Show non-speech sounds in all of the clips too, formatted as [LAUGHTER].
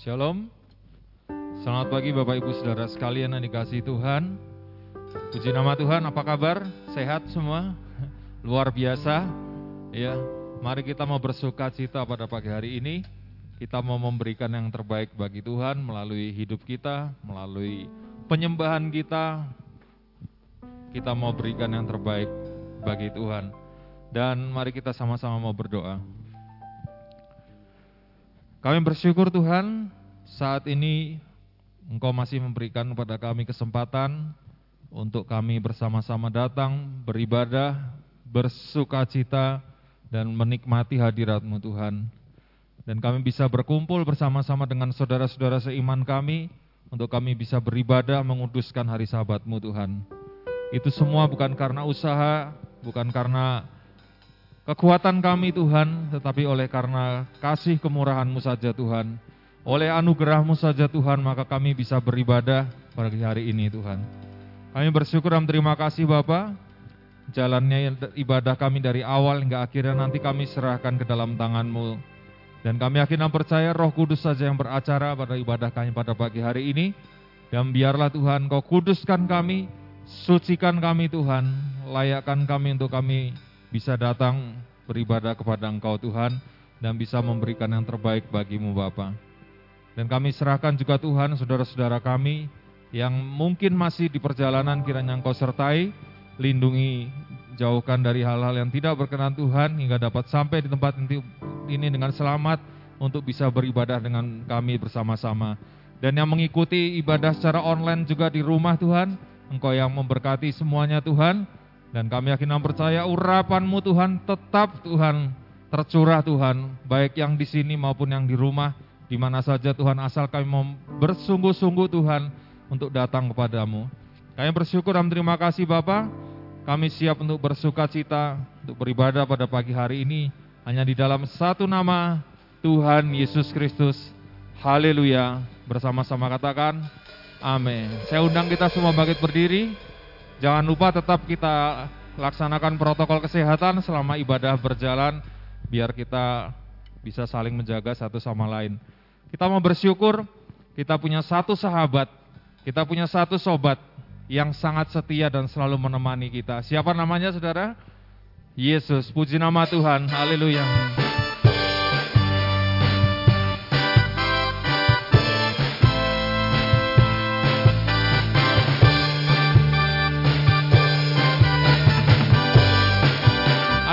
Shalom. Selamat pagi Bapak Ibu Saudara sekalian yang dikasih Tuhan. Puji nama Tuhan, apa kabar? Sehat semua? [LAUGHS] Luar biasa. Ya, mari kita mau bersuka cita pada pagi hari ini. Kita mau memberikan yang terbaik bagi Tuhan melalui hidup kita, melalui penyembahan kita. Kita mau berikan yang terbaik bagi Tuhan. Dan mari kita sama-sama mau berdoa. Kami bersyukur Tuhan, saat ini Engkau masih memberikan kepada kami kesempatan untuk kami bersama-sama datang, beribadah, bersuka cita, dan menikmati hadirat-Mu Tuhan. Dan kami bisa berkumpul bersama-sama dengan saudara-saudara seiman kami, untuk kami bisa beribadah menguduskan hari sabat-Mu Tuhan. Itu semua bukan karena usaha, bukan karena kekuatan kami Tuhan, tetapi oleh karena kasih kemurahan-Mu saja Tuhan. Oleh anugerah-Mu saja Tuhan, maka kami bisa beribadah pada hari ini Tuhan. Kami bersyukur dan terima kasih Bapak. Jalannya ibadah kami dari awal hingga akhirnya nanti kami serahkan ke dalam tangan-Mu. Dan kami yakin dan percaya roh kudus saja yang beracara pada ibadah kami pada pagi hari ini. Dan biarlah Tuhan kau kuduskan kami, sucikan kami Tuhan, layakkan kami untuk kami bisa datang beribadah kepada Engkau Tuhan dan bisa memberikan yang terbaik bagimu Bapa. Dan kami serahkan juga Tuhan saudara-saudara kami yang mungkin masih di perjalanan kiranya Engkau sertai, lindungi, jauhkan dari hal-hal yang tidak berkenan Tuhan hingga dapat sampai di tempat ini dengan selamat untuk bisa beribadah dengan kami bersama-sama. Dan yang mengikuti ibadah secara online juga di rumah Tuhan, Engkau yang memberkati semuanya Tuhan, dan kami yakin dan percaya urapanmu Tuhan tetap Tuhan tercurah Tuhan, baik yang di sini maupun yang di rumah, di mana saja Tuhan asal kami mau bersungguh-sungguh Tuhan untuk datang kepadamu. Kami bersyukur dan terima kasih Bapa. Kami siap untuk bersuka cita, untuk beribadah pada pagi hari ini, hanya di dalam satu nama Tuhan Yesus Kristus. Haleluya. Bersama-sama katakan, amin. Saya undang kita semua bangkit berdiri. Jangan lupa tetap kita laksanakan protokol kesehatan selama ibadah berjalan biar kita bisa saling menjaga satu sama lain. Kita mau bersyukur kita punya satu sahabat, kita punya satu sobat yang sangat setia dan selalu menemani kita. Siapa namanya Saudara? Yesus. Puji nama Tuhan. Haleluya.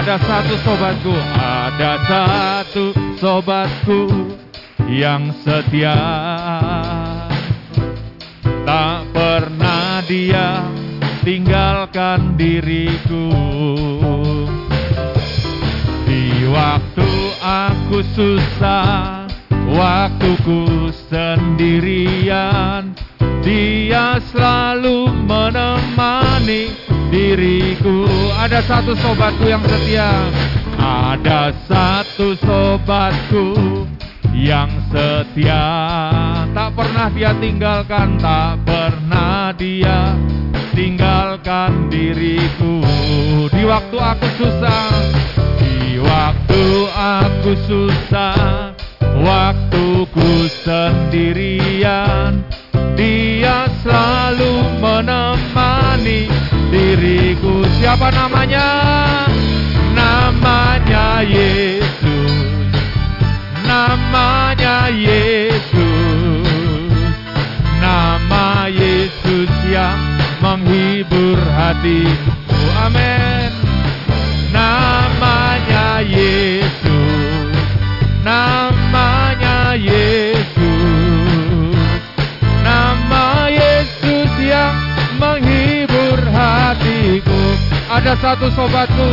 Ada satu sobatku, ada satu sobatku yang setia. Tak pernah dia tinggalkan diriku. Di waktu aku susah, waktuku sendirian, dia selalu menemani diriku. Ada satu sobatku yang setia. Ada satu sobatku yang setia. Tak pernah dia tinggalkan Tak pernah dia tinggalkan diriku. Di waktu aku susah Di waktu aku susah Waktuku sendirian. Dia selalu diriku siapa namanya? Namanya Yesus. Namanya Yesus. Nama Yesus yang menghibur hatiku. Amin Ada satu sobatku.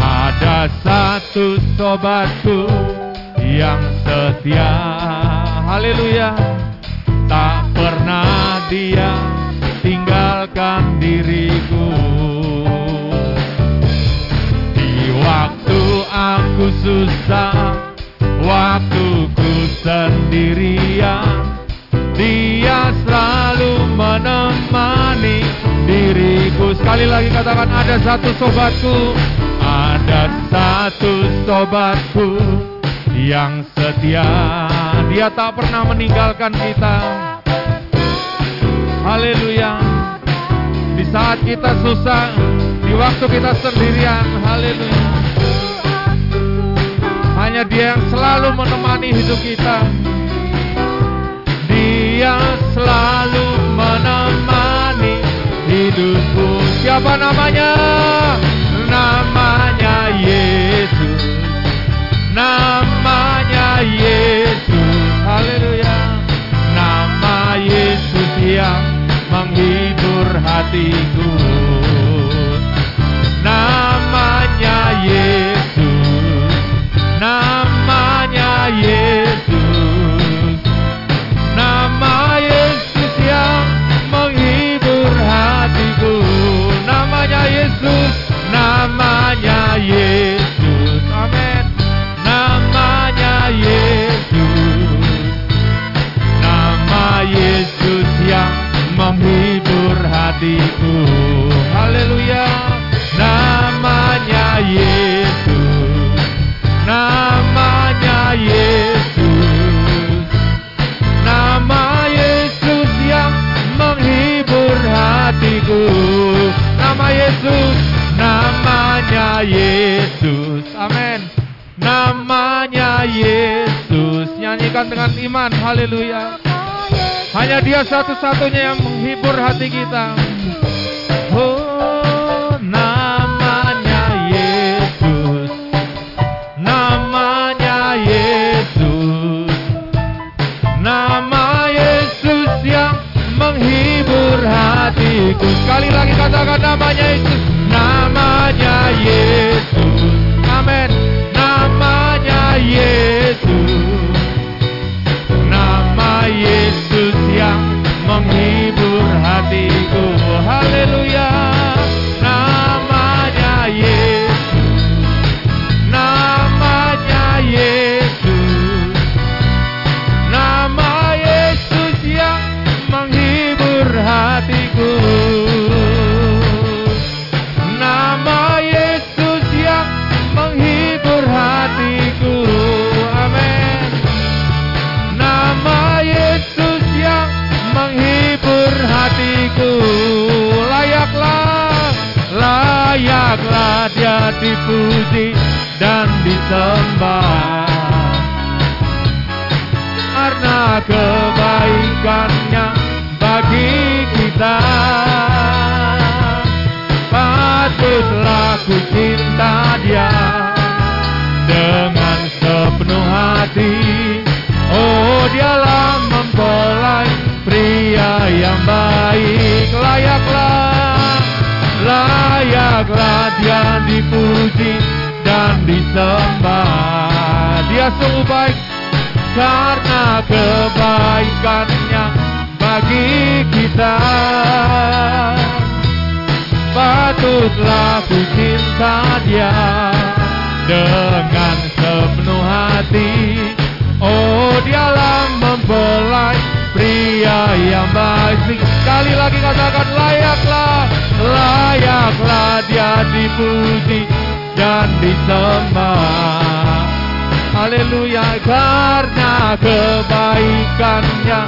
Ada satu sobatku Yang setia. Haleluya. Tak pernah dia tinggalkan diriku. Di waktu aku susah Waktuku sendirian diriku Sekali lagi katakan ada satu sobatku Ada satu sobatku yang setia Dia tak pernah meninggalkan kita. Haleluya. Di saat kita susah, di waktu kita sendirian, haleluya. Hanya Dia yang selalu menemani hidup kita. Dia selalu menemani hidupku. Siapa namanya? Namanya Yesus. Namanya Yesus. Haleluya. Nama Yesus yang menghibur hatiku. Namanya Yesus. Namanya Yesus. Yesus. Amin. Namanya Yesus. Nama Yesus yang menghibur hatiku. Haleluya. Yesus. Amin. Namanya Yesus. Nyanyikan dengan iman. Haleluya. Hanya dia satu-satunya yang menghibur hati kita. Oh, namanya Yesus. Namanya Yesus. Nama Yesus yang menghibur hatiku. Sekali lagi katakan namanya Yesus. Namanya Yesus. Amin. Namanya Yesus. Nama Yesus yang menghibur hatiku. Haleluya. Dan disembah karena kebaikannya bagi kita. Patutlah ku cinta dia dengan sepenuh hati. Oh dialah mempelai pria yang baik. Layaklah, layaklah dia dipuji disembah. Dia sungguh baik karena kebaikannya bagi kita. Patutlah ku cinta dia dengan sepenuh hati. Oh dialah mempelai pria yang baik. Sekali lagi katakan layaklah, layaklah dia dipuji dan disembah. Haleluya karena kebaikannya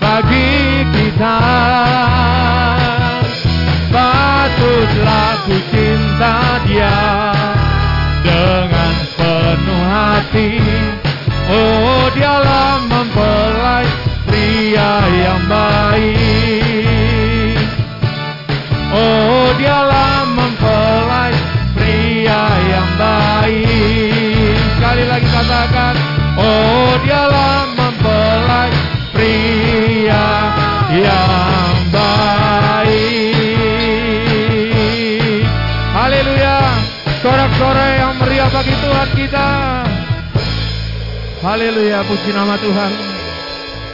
bagi kita Haleluya puji nama Tuhan.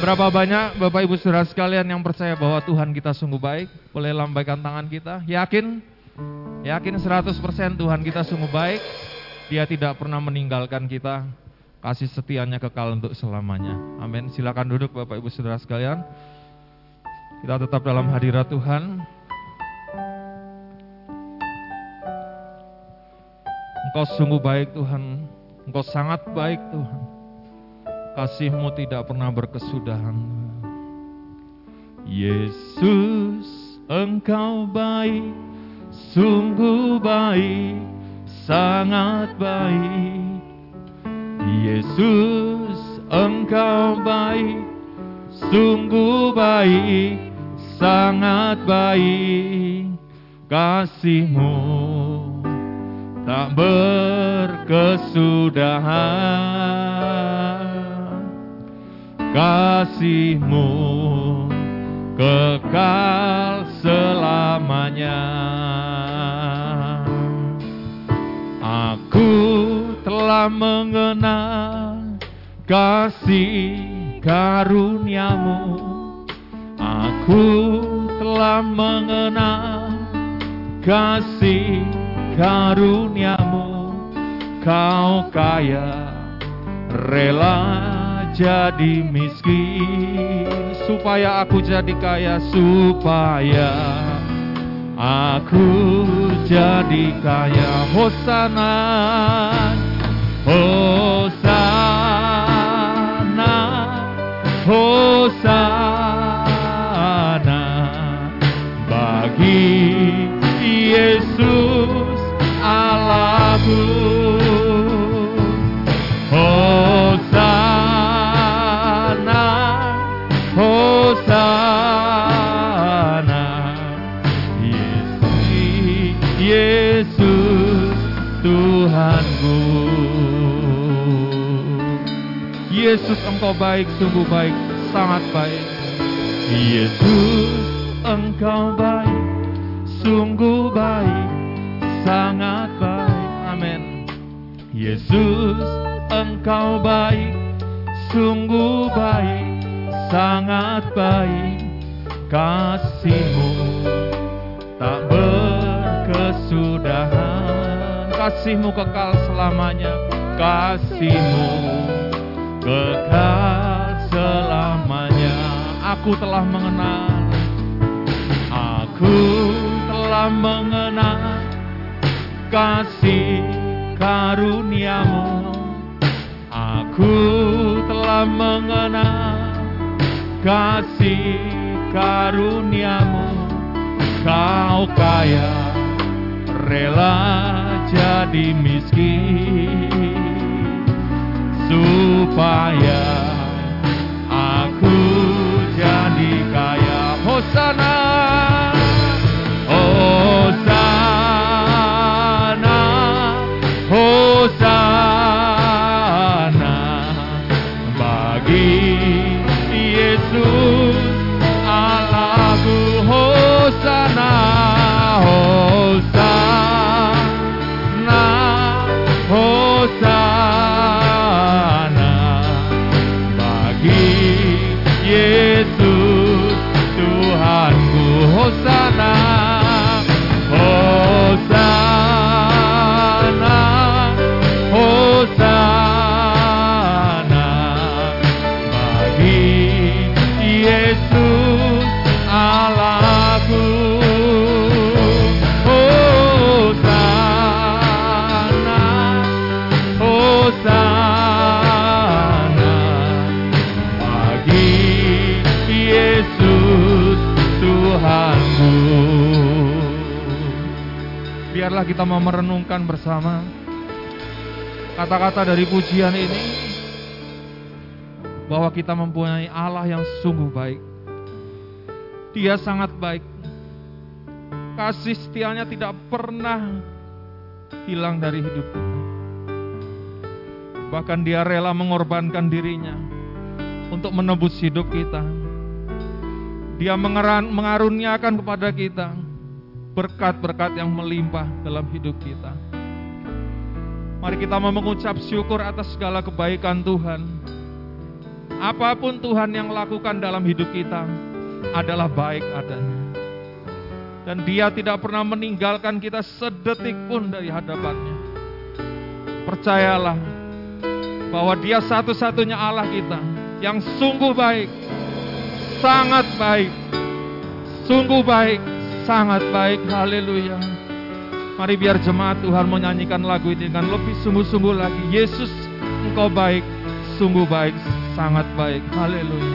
Berapa banyak Bapak Ibu Saudara sekalian yang percaya bahwa Tuhan kita sungguh baik? Boleh lambaikan tangan kita. Yakin? Yakin 100% Tuhan kita sungguh baik? Dia tidak pernah meninggalkan kita. Kasih setianya kekal untuk selamanya. Amin. Silakan duduk Bapak Ibu Saudara sekalian. Kita tetap dalam hadirat Tuhan. Engkau sungguh baik Tuhan. Engkau sangat baik Tuhan Kasihmu tidak pernah berkesudahan. Yesus, Engkau baik, sungguh baik, sangat baik. Yesus, Engkau baik, sungguh baik, sangat baik. Kasihmu tak berkesudahan. Kasihmu kekal selamanya. Aku telah mengenal kasih karuniamu. Aku telah mengenal kasih karuniamu. Kau kaya, rela jadi miskin supaya aku jadi kaya supaya aku jadi kaya. Hosana hosana hosana Yesus engkau baik sungguh baik sangat baik. Yesus engkau baik sungguh baik sangat baik. Amin. Yesus engkau baik sungguh baik sangat baik. Kasihmu tak berkesudahan. Kasihmu kekal selamanya. Kasihmu kekal selamanya. Aku telah mengenal. Aku telah mengenal kasih karuniamu. Aku telah mengenal kasih karuniamu. Kau kaya rela jadi miskin supaya aku jadi kaya. Hosana mau merenungkan bersama kata-kata dari pujian ini bahwa kita mempunyai Allah yang sungguh baik. Dia sangat baik. Kasih setianya tidak pernah hilang dari hidup kita. Bahkan dia rela mengorbankan dirinya untuk menebus hidup kita. Dia mengaruniakan kepada kita berkat-berkat yang melimpah dalam hidup kita. Mari kita mau mengucap syukur atas segala kebaikan Tuhan. Apa pun Tuhan yang lakukan dalam hidup kita adalah baik adanya. Dan dia tidak pernah meninggalkan kita sedetik pun dari hadapannya. Percayalah bahwa dia satu-satunya Allah kita yang sungguh baik, sangat baik, sungguh baik, sangat baik. Haleluya. Mari biar jemaat Tuhan menyanyikan lagu ini dengan lebih sungguh-sungguh lagi. Yesus, Engkau baik, sungguh baik, sangat baik. Haleluya.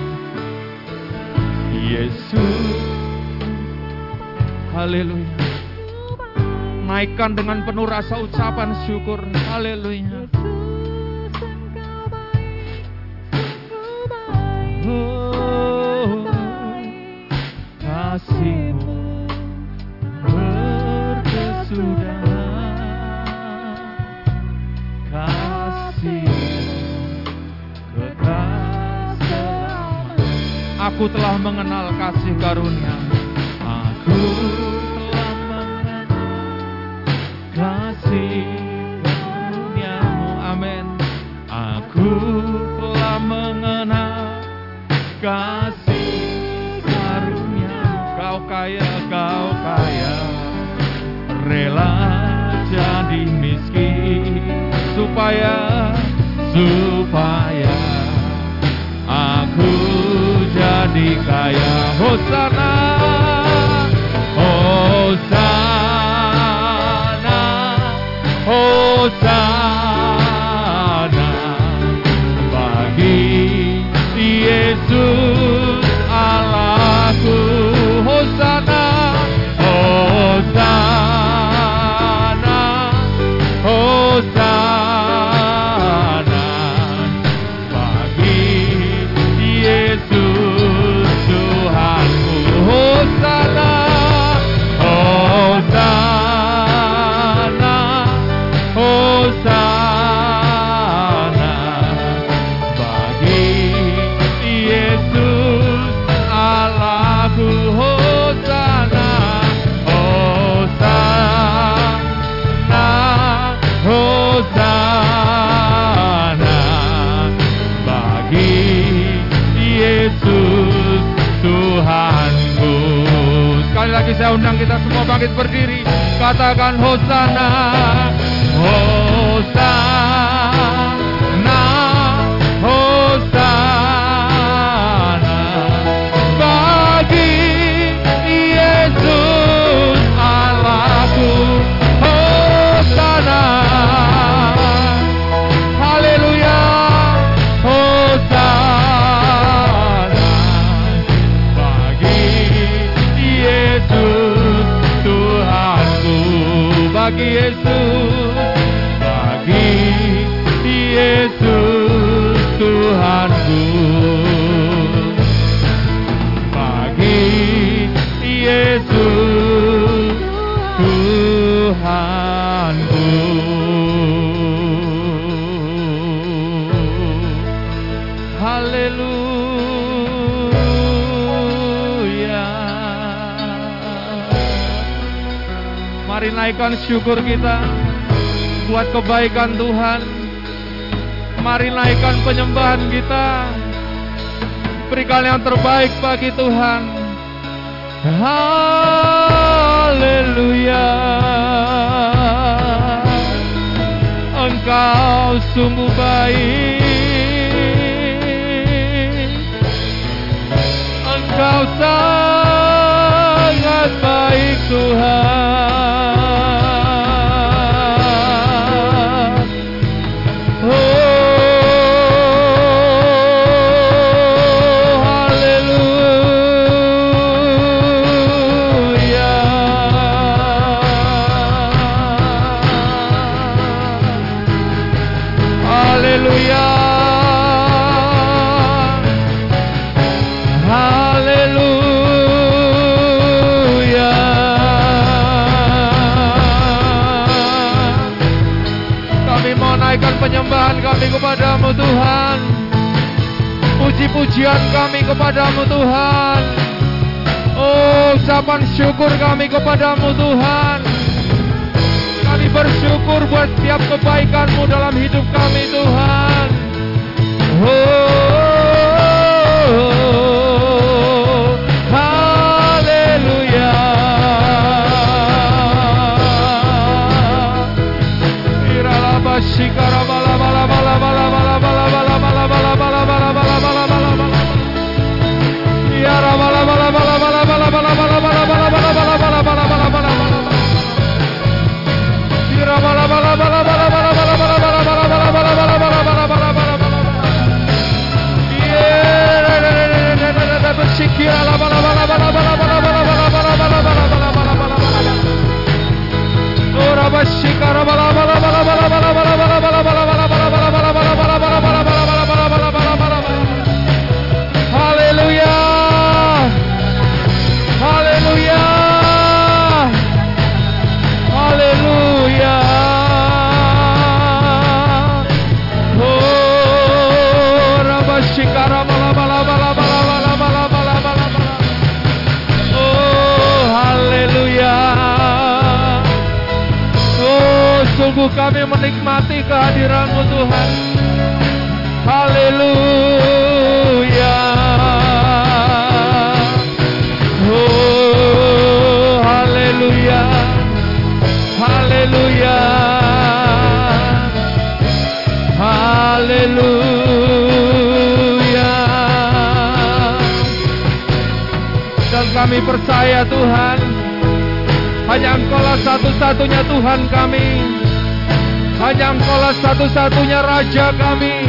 Yesus. Haleluya. Naikkan dengan penuh rasa ucapan syukur. Haleluya. Oh, kasihmu Aku telah mengenal kasih karunia. Aku telah mengenal kasih karuniamu. Amin. Aku telah mengenal kasih Rela jadi miskin supaya supaya aku jadi kaya. Hosana Hosana Hosana bangkit berdiri Katakan Hosana Hosana Mari naikkan syukur kita buat kebaikan Tuhan. Mari naikkan penyembahan kita. Berikan yang terbaik bagi Tuhan. Haleluya. Engkau sungguh baik. Engkau sangat baik Tuhan kepadamu Tuhan. Puji-pujian kami kepadamu Tuhan. Oh ucapan syukur kami kepadamu Tuhan. Kami bersyukur buat setiap kebaikanmu dalam hidup kami Tuhan. Oh, oh, oh, oh. Shikara satu-satunya Tuhan kami. Hanya Engkaulah satu-satunya Raja kami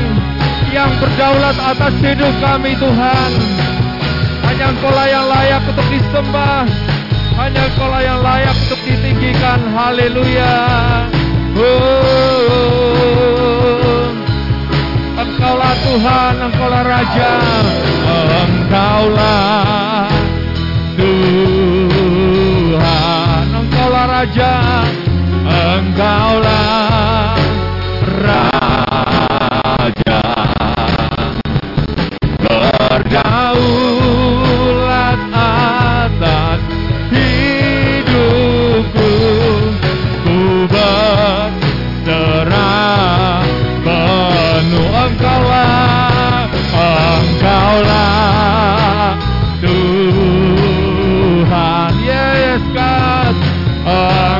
yang berdaulat atas hidup kami Tuhan. Hanya Engkaulah yang layak untuk disembah. Hanya Engkaulah yang layak untuk ditinggikan. Haleluya. Oh, engkaulah Tuhan, Engkaulah Raja. Engkaulah Tuhan, Raja. Engkaulah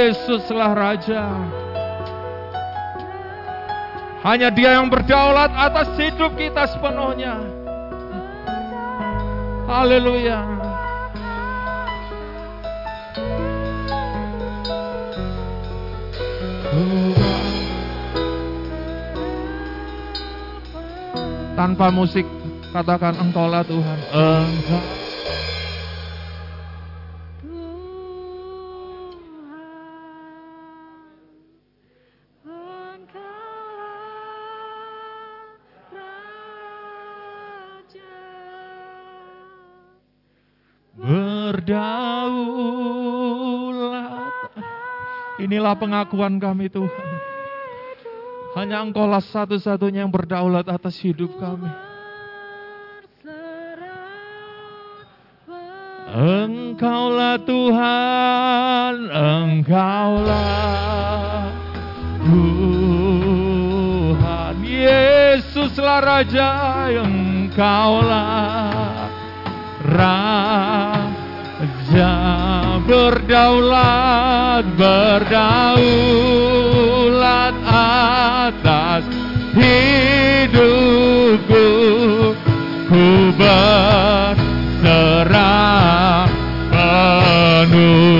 Yesuslah Raja. Hanya Dia yang berdaulat atas hidup kita sepenuhnya. Haleluya. Tanpa musik, katakan Engkaulah Tuhan. Engkau. Berdaulat. Inilah pengakuan kami Tuhan. Hanya Engkaulah satu-satunya yang berdaulat atas hidup kami. Engkaulah Tuhan, Engkaulah Tuhan. Yesuslah Raja, Engkaulah Raja berdaulat, berdaulat atas hidupku. Ku berserah penuh.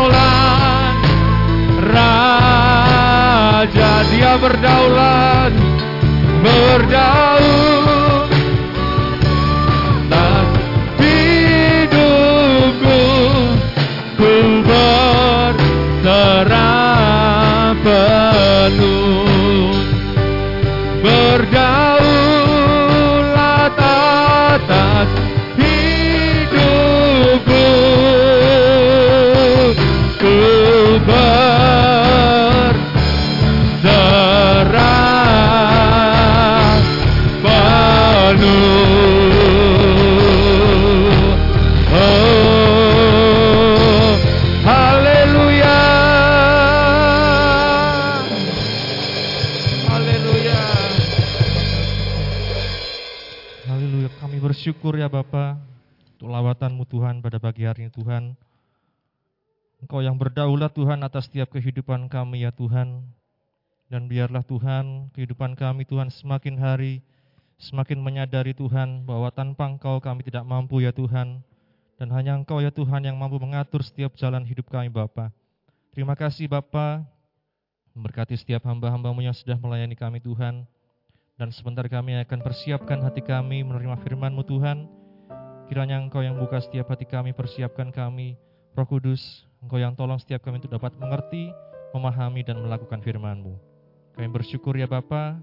berdaulat, berdaulat Berdaulat Tuhan atas setiap kehidupan kami ya Tuhan. Dan biarlah Tuhan kehidupan kami Tuhan semakin hari semakin menyadari Tuhan bahwa tanpa Engkau kami tidak mampu ya Tuhan. Dan hanya Engkau ya Tuhan yang mampu mengatur setiap jalan hidup kami Bapa. Terima kasih Bapa memberkati setiap hamba-hambamu yang sudah melayani kami Tuhan. Dan sebentar kami akan persiapkan hati kami menerima firman-Mu Tuhan. Kiranya Engkau yang buka setiap hati kami, persiapkan kami. Roh Kudus, Engkau yang tolong setiap kami untuk dapat mengerti, memahami, dan melakukan firman-Mu. Kami bersyukur ya Bapa,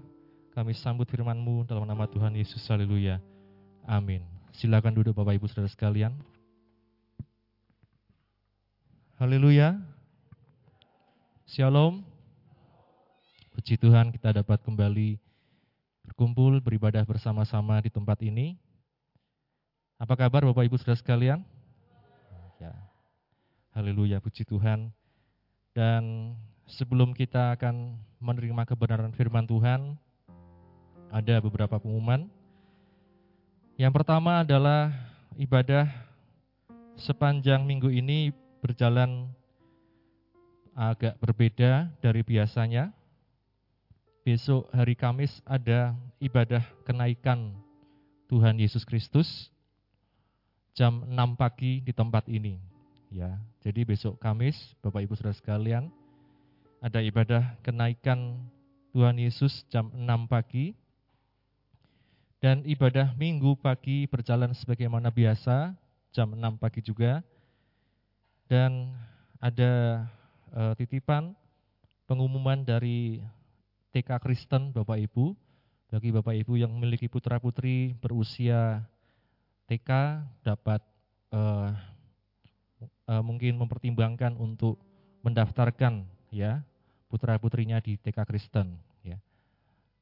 kami sambut firman-Mu dalam nama Tuhan Yesus. Haleluya. Amin. Silakan duduk Bapak Ibu Saudara sekalian. Haleluya. Shalom. Puji Tuhan kita dapat kembali berkumpul, beribadah bersama-sama di tempat ini. Apa kabar Bapak Ibu Saudara sekalian? Ya. Haleluya, puji Tuhan. Dan sebelum kita akan menerima kebenaran firman Tuhan, ada beberapa pengumuman. Yang pertama adalah ibadah sepanjang minggu ini berjalan agak berbeda dari biasanya besok hari Kamis ada ibadah kenaikan Tuhan Yesus Kristus jam 6 pagi di tempat ini. Ya, jadi besok Kamis, Bapak Ibu Saudara sekalian, ada ibadah kenaikan Tuhan Yesus jam 6 pagi. Dan ibadah Minggu pagi berjalan sebagaimana biasa, jam 6 pagi juga. Dan ada uh, titipan pengumuman dari TK Kristen Bapak Ibu, bagi Bapak Ibu yang memiliki putra-putri berusia TK dapat uh, uh, mungkin mempertimbangkan untuk mendaftarkan ya putra-putrinya di TK Kristen ya.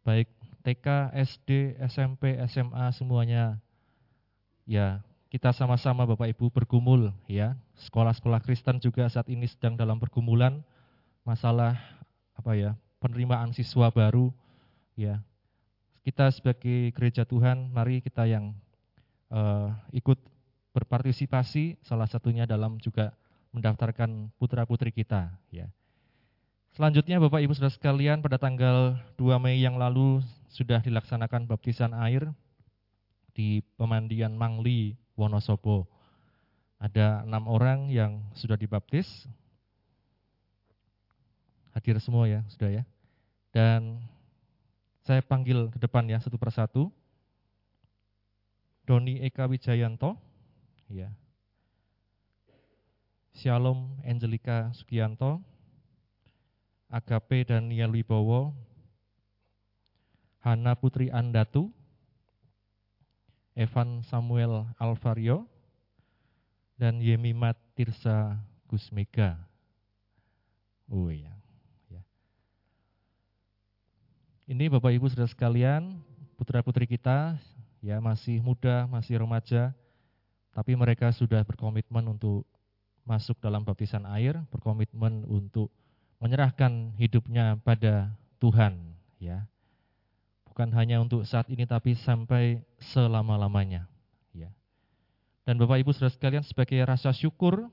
Baik TK, SD, SMP, SMA semuanya ya kita sama-sama Bapak Ibu bergumul ya. Sekolah-sekolah Kristen juga saat ini sedang dalam pergumulan masalah apa ya penerimaan siswa baru ya kita sebagai gereja Tuhan mari kita yang uh, ikut berpartisipasi salah satunya dalam juga mendaftarkan putra-putri kita ya. Selanjutnya Bapak Ibu Saudara sekalian pada tanggal 2 Mei yang lalu sudah dilaksanakan baptisan air di pemandian Mangli Wonosobo. Ada enam orang yang sudah dibaptis, hadir semua ya, sudah ya. Dan saya panggil ke depan ya satu persatu. Doni Eka Wijayanto, ya. Shalom Angelika Sugianto, Agape Daniel Wibowo, Hana Putri Andatu, Evan Samuel Alvario, dan Yemimat Tirsa Gusmega. Oh iya. Ini Bapak Ibu Saudara sekalian, putra-putri kita ya masih muda, masih remaja, tapi mereka sudah berkomitmen untuk masuk dalam baptisan air, berkomitmen untuk menyerahkan hidupnya pada Tuhan, ya. Bukan hanya untuk saat ini tapi sampai selama-lamanya, ya. Dan Bapak Ibu Saudara sekalian sebagai rasa syukur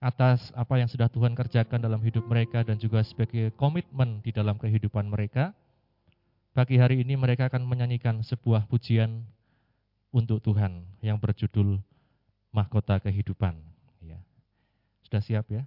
atas apa yang sudah Tuhan kerjakan dalam hidup mereka dan juga sebagai komitmen di dalam kehidupan mereka, Pagi hari ini mereka akan menyanyikan sebuah pujian untuk Tuhan yang berjudul Mahkota Kehidupan. Ya. Sudah siap ya?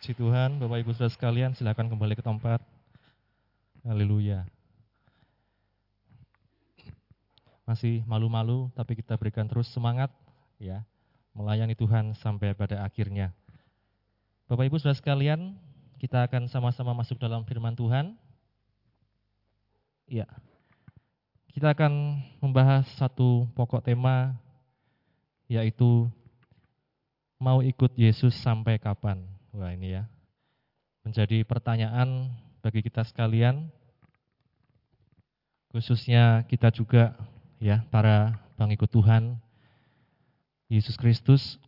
Puji Tuhan, Bapak Ibu Saudara sekalian, silakan kembali ke tempat. Haleluya. Masih malu-malu, tapi kita berikan terus semangat ya, melayani Tuhan sampai pada akhirnya. Bapak Ibu Saudara sekalian, kita akan sama-sama masuk dalam firman Tuhan. Ya. Kita akan membahas satu pokok tema yaitu mau ikut Yesus sampai kapan. Wah ini ya, menjadi pertanyaan bagi kita sekalian, khususnya kita juga ya para pengikut Tuhan Yesus Kristus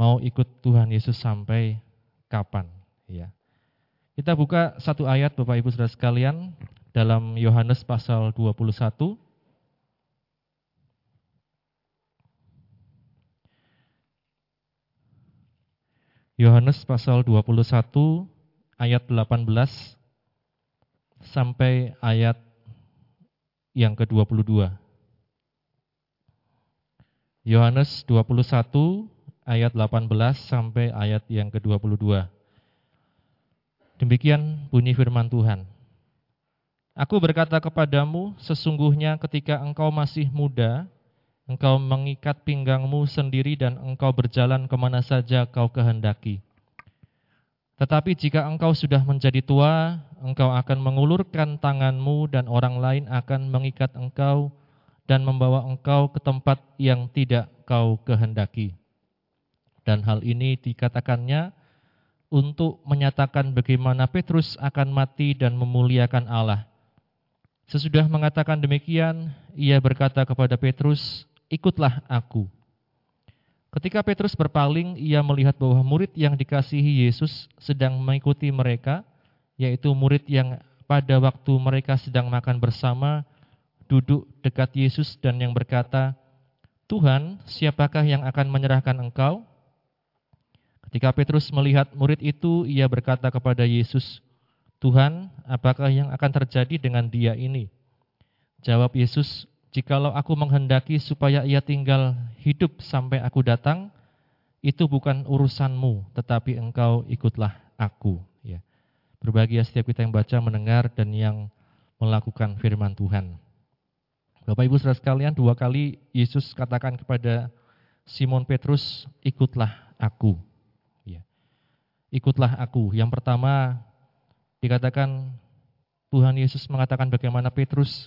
mau ikut Tuhan Yesus sampai kapan ya. Kita buka satu ayat Bapak Ibu Saudara sekalian dalam Yohanes pasal 21 Yohanes pasal 21 ayat 18 sampai ayat yang ke-22. Yohanes 21 ayat 18 sampai ayat yang ke-22. Demikian bunyi firman Tuhan. Aku berkata kepadamu, sesungguhnya ketika engkau masih muda, Engkau mengikat pinggangmu sendiri dan engkau berjalan ke mana saja kau kehendaki. Tetapi jika engkau sudah menjadi tua, engkau akan mengulurkan tanganmu dan orang lain akan mengikat engkau dan membawa engkau ke tempat yang tidak kau kehendaki. Dan hal ini dikatakannya untuk menyatakan bagaimana Petrus akan mati dan memuliakan Allah. Sesudah mengatakan demikian, ia berkata kepada Petrus, ikutlah aku. Ketika Petrus berpaling, ia melihat bahwa murid yang dikasihi Yesus sedang mengikuti mereka, yaitu murid yang pada waktu mereka sedang makan bersama, duduk dekat Yesus dan yang berkata, Tuhan, siapakah yang akan menyerahkan engkau? Ketika Petrus melihat murid itu, ia berkata kepada Yesus, Tuhan, apakah yang akan terjadi dengan dia ini? Jawab Yesus, Jikalau aku menghendaki supaya ia tinggal hidup sampai aku datang, itu bukan urusanmu, tetapi engkau ikutlah aku. Ya. Berbahagia setiap kita yang baca, mendengar, dan yang melakukan firman Tuhan. Bapak Ibu saudara sekalian, dua kali Yesus katakan kepada Simon Petrus, ikutlah aku. Ya. Ikutlah aku. Yang pertama dikatakan Tuhan Yesus mengatakan bagaimana Petrus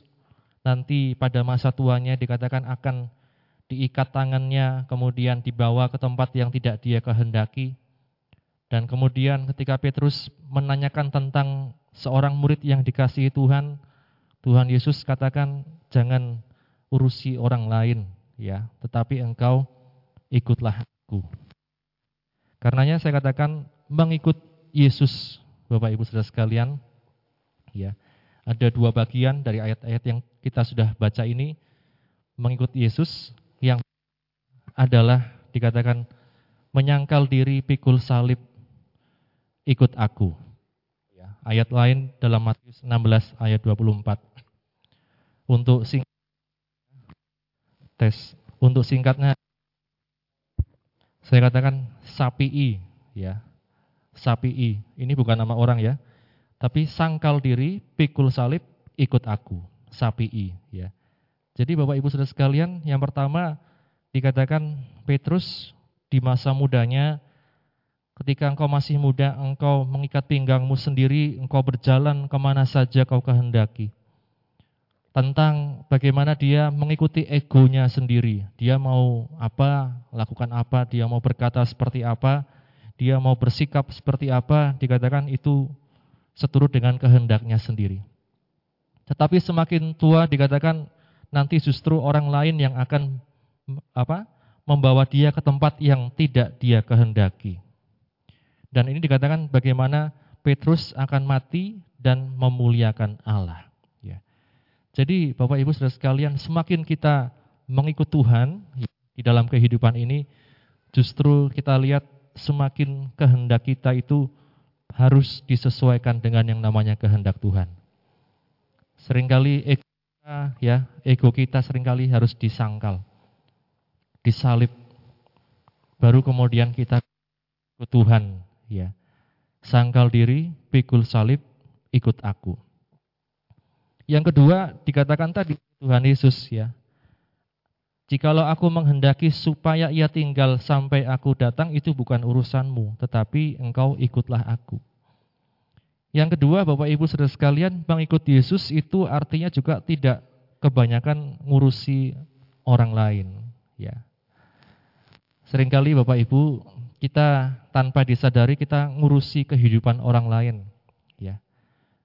nanti pada masa tuanya dikatakan akan diikat tangannya, kemudian dibawa ke tempat yang tidak dia kehendaki. Dan kemudian ketika Petrus menanyakan tentang seorang murid yang dikasihi Tuhan, Tuhan Yesus katakan jangan urusi orang lain ya, tetapi engkau ikutlah aku. Karenanya saya katakan mengikut Yesus Bapak Ibu Saudara sekalian ya ada dua bagian dari ayat-ayat yang kita sudah baca ini mengikut Yesus yang adalah dikatakan menyangkal diri pikul salib ikut aku. Ya, ayat lain dalam Matius 16 ayat 24. Untuk sing tes untuk singkatnya saya katakan sapi ya. Sapi. Ini bukan nama orang ya. Tapi sangkal diri, pikul salib, ikut aku, sapi ya. Jadi Bapak Ibu Saudara sekalian, yang pertama dikatakan Petrus di masa mudanya ketika engkau masih muda, engkau mengikat pinggangmu sendiri, engkau berjalan ke mana saja kau kehendaki. Tentang bagaimana dia mengikuti egonya sendiri. Dia mau apa, lakukan apa, dia mau berkata seperti apa, dia mau bersikap seperti apa, dikatakan itu seturut dengan kehendaknya sendiri. Tetapi semakin tua dikatakan nanti justru orang lain yang akan apa? membawa dia ke tempat yang tidak dia kehendaki. Dan ini dikatakan bagaimana Petrus akan mati dan memuliakan Allah. Ya. Jadi Bapak Ibu Saudara sekalian, semakin kita mengikut Tuhan di dalam kehidupan ini, justru kita lihat semakin kehendak kita itu harus disesuaikan dengan yang namanya kehendak Tuhan. Seringkali ego kita, ya, ego kita sering kali harus disangkal, disalib, baru kemudian kita ke Tuhan, ya. sangkal diri, pikul salib, ikut aku. Yang kedua dikatakan tadi Tuhan Yesus ya. Jikalau aku menghendaki supaya ia tinggal sampai aku datang itu bukan urusanmu, tetapi engkau ikutlah aku. Yang kedua, Bapak Ibu Saudara sekalian, mengikut Yesus itu artinya juga tidak kebanyakan ngurusi orang lain, ya. Seringkali Bapak Ibu kita tanpa disadari kita ngurusi kehidupan orang lain, ya.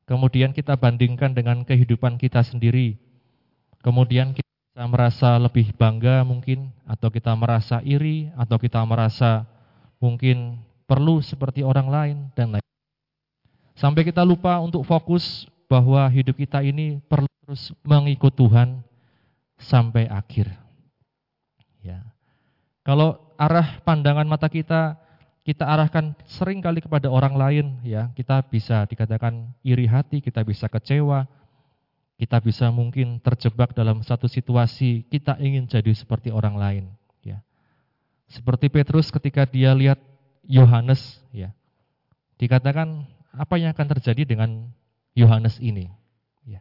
Kemudian kita bandingkan dengan kehidupan kita sendiri. Kemudian kita merasa lebih bangga mungkin, atau kita merasa iri, atau kita merasa mungkin perlu seperti orang lain, dan lain. Sampai kita lupa untuk fokus bahwa hidup kita ini perlu terus mengikut Tuhan sampai akhir. Ya. Kalau arah pandangan mata kita kita arahkan sering kali kepada orang lain ya kita bisa dikatakan iri hati kita bisa kecewa kita bisa mungkin terjebak dalam satu situasi kita ingin jadi seperti orang lain ya seperti Petrus ketika dia lihat Yohanes ya dikatakan apa yang akan terjadi dengan Yohanes ini ya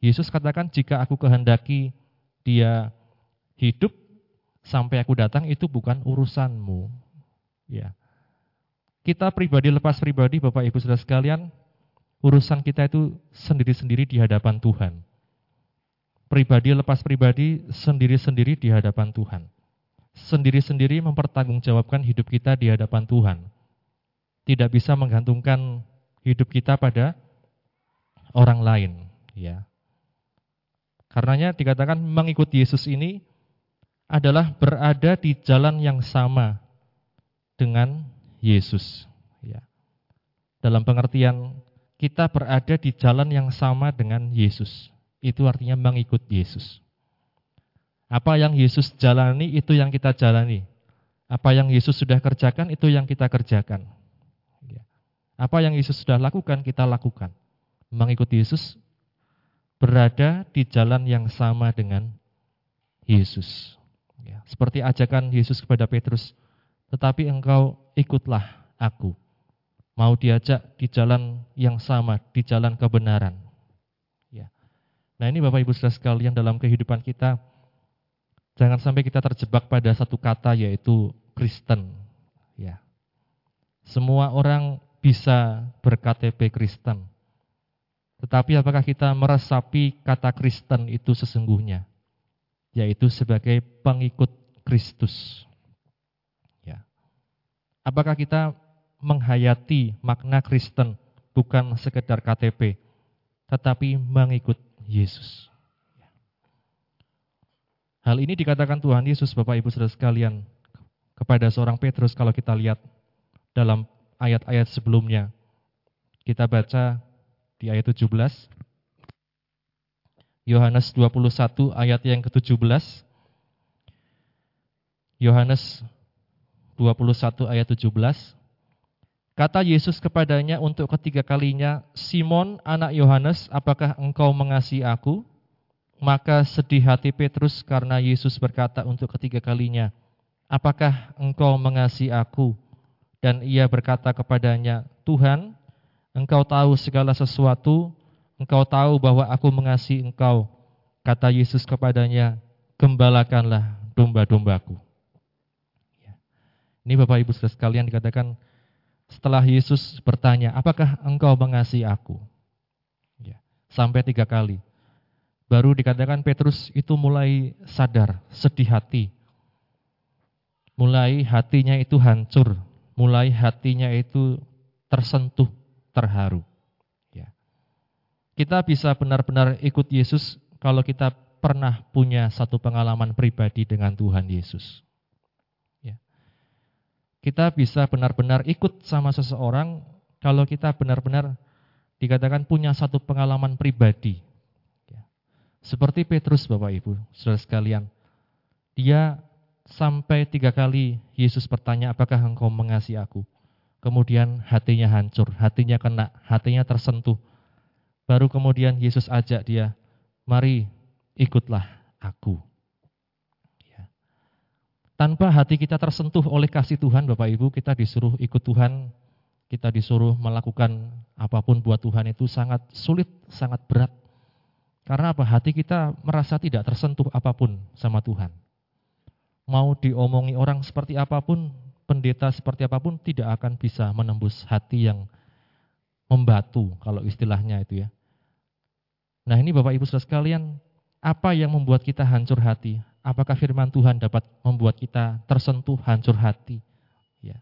Yesus katakan jika aku kehendaki dia hidup sampai aku datang itu bukan urusanmu Ya. Kita pribadi lepas pribadi Bapak Ibu Saudara sekalian, urusan kita itu sendiri-sendiri di hadapan Tuhan. Pribadi lepas pribadi sendiri-sendiri di hadapan Tuhan. Sendiri-sendiri mempertanggungjawabkan hidup kita di hadapan Tuhan. Tidak bisa menggantungkan hidup kita pada orang lain, ya. Karenanya dikatakan mengikuti Yesus ini adalah berada di jalan yang sama dengan Yesus. Ya. Dalam pengertian kita berada di jalan yang sama dengan Yesus. Itu artinya mengikut Yesus. Apa yang Yesus jalani itu yang kita jalani. Apa yang Yesus sudah kerjakan itu yang kita kerjakan. Apa yang Yesus sudah lakukan kita lakukan. Mengikuti Yesus berada di jalan yang sama dengan Yesus. Ya. Seperti ajakan Yesus kepada Petrus, tetapi engkau ikutlah aku. Mau diajak di jalan yang sama, di jalan kebenaran. Ya. Nah ini Bapak Ibu saudara sekalian dalam kehidupan kita, jangan sampai kita terjebak pada satu kata yaitu Kristen. Ya. Semua orang bisa berKTP Kristen. Tetapi apakah kita meresapi kata Kristen itu sesungguhnya? Yaitu sebagai pengikut Kristus. Apakah kita menghayati makna Kristen bukan sekedar KTP, tetapi mengikut Yesus. Hal ini dikatakan Tuhan Yesus Bapak Ibu Saudara sekalian kepada seorang Petrus kalau kita lihat dalam ayat-ayat sebelumnya. Kita baca di ayat 17. Yohanes 21 ayat yang ke-17. Yohanes 21 ayat 17. Kata Yesus kepadanya untuk ketiga kalinya, Simon anak Yohanes, apakah engkau mengasihi aku? Maka sedih hati Petrus karena Yesus berkata untuk ketiga kalinya, apakah engkau mengasihi aku? Dan ia berkata kepadanya, Tuhan, engkau tahu segala sesuatu, engkau tahu bahwa aku mengasihi engkau. Kata Yesus kepadanya, gembalakanlah domba-dombaku. Ini Bapak Ibu saudara sekalian dikatakan setelah Yesus bertanya, apakah engkau mengasihi aku? Ya, sampai tiga kali. Baru dikatakan Petrus itu mulai sadar, sedih hati. Mulai hatinya itu hancur, mulai hatinya itu tersentuh, terharu. Ya. Kita bisa benar-benar ikut Yesus kalau kita pernah punya satu pengalaman pribadi dengan Tuhan Yesus kita bisa benar-benar ikut sama seseorang kalau kita benar-benar dikatakan punya satu pengalaman pribadi. Ya. Seperti Petrus Bapak Ibu, saudara sekalian. Dia sampai tiga kali Yesus bertanya, apakah engkau mengasihi aku? Kemudian hatinya hancur, hatinya kena, hatinya tersentuh. Baru kemudian Yesus ajak dia, mari ikutlah aku. Tanpa hati kita tersentuh oleh kasih Tuhan Bapak Ibu, kita disuruh ikut Tuhan, kita disuruh melakukan apa pun buat Tuhan itu sangat sulit, sangat berat. Karena apa? Hati kita merasa tidak tersentuh apa pun sama Tuhan. Mau diomongi orang seperti apa pun, pendeta seperti apa pun tidak akan bisa menembus hati yang membatu kalau istilahnya itu ya. Nah ini Bapak Ibu Saudara sekalian, apa yang membuat kita hancur hati? Apakah firman Tuhan dapat membuat kita tersentuh hancur hati? Ya.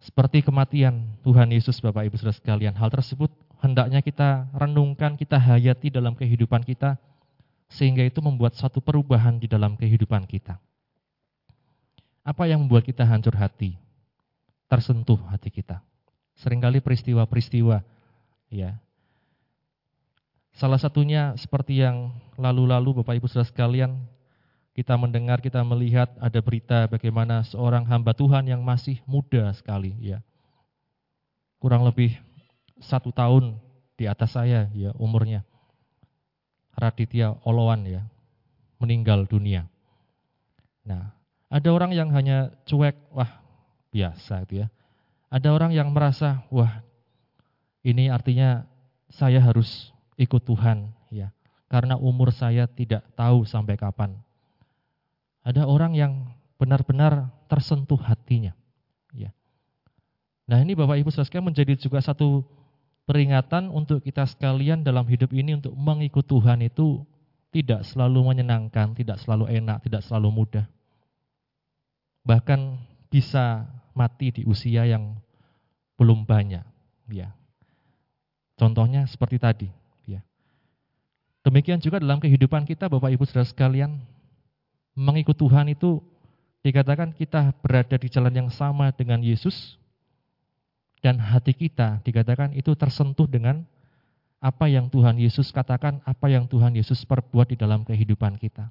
Seperti kematian Tuhan Yesus Bapak Ibu Saudara sekalian, hal tersebut hendaknya kita renungkan, kita hayati dalam kehidupan kita, sehingga itu membuat satu perubahan di dalam kehidupan kita. Apa yang membuat kita hancur hati? Tersentuh hati kita. Seringkali peristiwa-peristiwa, ya. Salah satunya seperti yang lalu-lalu Bapak Ibu Saudara sekalian, kita mendengar, kita melihat ada berita bagaimana seorang hamba Tuhan yang masih muda sekali, ya. Kurang lebih satu tahun di atas saya, ya umurnya. Raditya Olowan, ya, meninggal dunia. Nah, ada orang yang hanya cuek, wah biasa itu ya. Ada orang yang merasa, wah ini artinya saya harus ikut Tuhan, ya, karena umur saya tidak tahu sampai kapan. Ada orang yang benar-benar tersentuh hatinya. Ya. Nah ini Bapak Ibu saudara menjadi juga satu peringatan untuk kita sekalian dalam hidup ini untuk mengikut Tuhan itu tidak selalu menyenangkan, tidak selalu enak, tidak selalu mudah. Bahkan bisa mati di usia yang belum banyak. Ya. Contohnya seperti tadi. Ya. Demikian juga dalam kehidupan kita Bapak Ibu Saudara sekalian, mengikut Tuhan itu dikatakan kita berada di jalan yang sama dengan Yesus dan hati kita dikatakan itu tersentuh dengan apa yang Tuhan Yesus katakan, apa yang Tuhan Yesus perbuat di dalam kehidupan kita.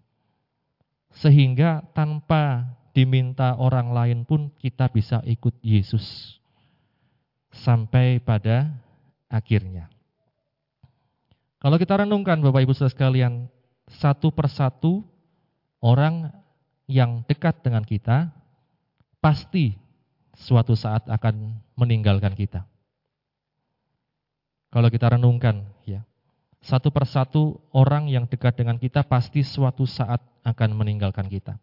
Sehingga tanpa diminta orang lain pun kita bisa ikut Yesus sampai pada akhirnya. Kalau kita renungkan Bapak Ibu Saudara sekalian, satu persatu orang yang dekat dengan kita pasti suatu saat akan meninggalkan kita. Kalau kita renungkan, ya, satu persatu orang yang dekat dengan kita pasti suatu saat akan meninggalkan kita.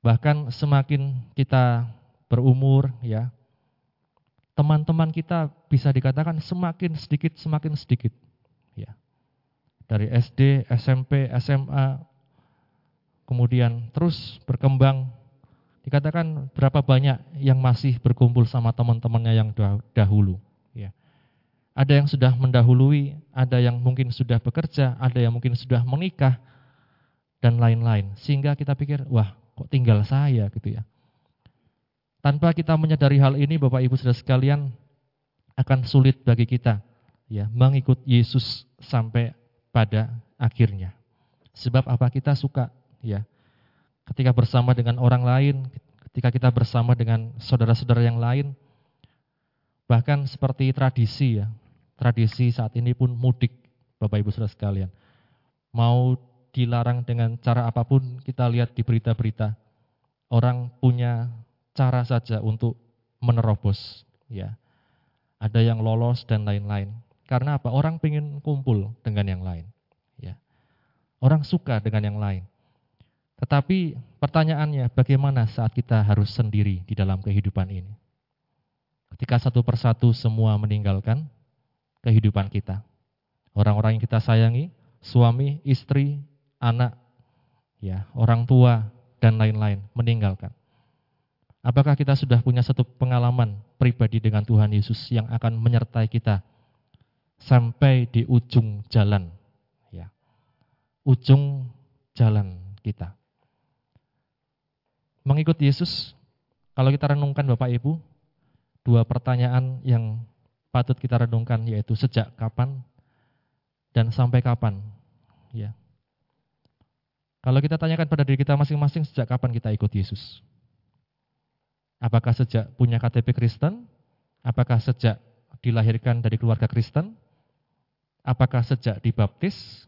Bahkan semakin kita berumur, ya, teman-teman kita bisa dikatakan semakin sedikit, semakin sedikit. Ya. Dari SD, SMP, SMA, kemudian terus berkembang. Dikatakan berapa banyak yang masih berkumpul sama teman-temannya yang dahulu. Ya. Ada yang sudah mendahului, ada yang mungkin sudah bekerja, ada yang mungkin sudah menikah, dan lain-lain. Sehingga kita pikir, wah kok tinggal saya gitu ya. Tanpa kita menyadari hal ini Bapak Ibu Saudara sekalian akan sulit bagi kita ya mengikut Yesus sampai pada akhirnya. Sebab apa kita suka ya. Ketika bersama dengan orang lain, ketika kita bersama dengan saudara-saudara yang lain, bahkan seperti tradisi ya, tradisi saat ini pun mudik, Bapak Ibu Saudara sekalian. Mau dilarang dengan cara apa pun, kita lihat di berita-berita, orang punya cara saja untuk menerobos, ya. Ada yang lolos dan lain-lain. Karena apa? Orang ingin kumpul dengan yang lain. Ya. Orang suka dengan yang lain. Tetapi pertanyaannya, bagaimana saat kita harus sendiri di dalam kehidupan ini? Ketika satu persatu semua meninggalkan kehidupan kita. Orang-orang yang kita sayangi, suami, istri, anak, ya, orang tua, dan lain-lain meninggalkan. Apakah kita sudah punya satu pengalaman pribadi dengan Tuhan Yesus yang akan menyertai kita sampai di ujung jalan, ya, ujung jalan kita. Mengikut Yesus, kalau kita renungkan Bapak Ibu, dua pertanyaan yang patut kita renungkan yaitu sejak kapan dan sampai kapan. Ya. Kalau kita tanyakan pada diri kita masing-masing sejak kapan kita ikut Yesus? Apakah sejak punya KTP Kristen? Apakah sejak dilahirkan dari keluarga Kristen? Apakah sejak dibaptis?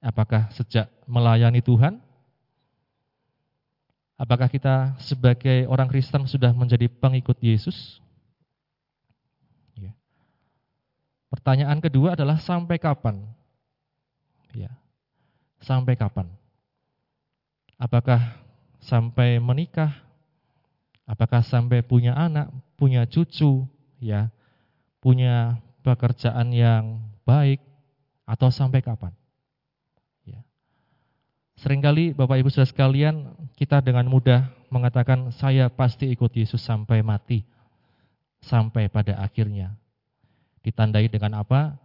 Apakah sejak melayani Tuhan? Apakah kita sebagai orang Kristen sudah menjadi pengikut Yesus? Ya. Pertanyaan kedua adalah sampai kapan? Ya. Sampai kapan? Apakah sampai menikah? Apakah sampai punya anak, punya cucu, ya? Punya pekerjaan yang baik atau sampai kapan? Seringkali Bapak Ibu Saudara sekalian, kita dengan mudah mengatakan saya pasti ikut Yesus sampai mati, sampai pada akhirnya. Ditandai dengan apa?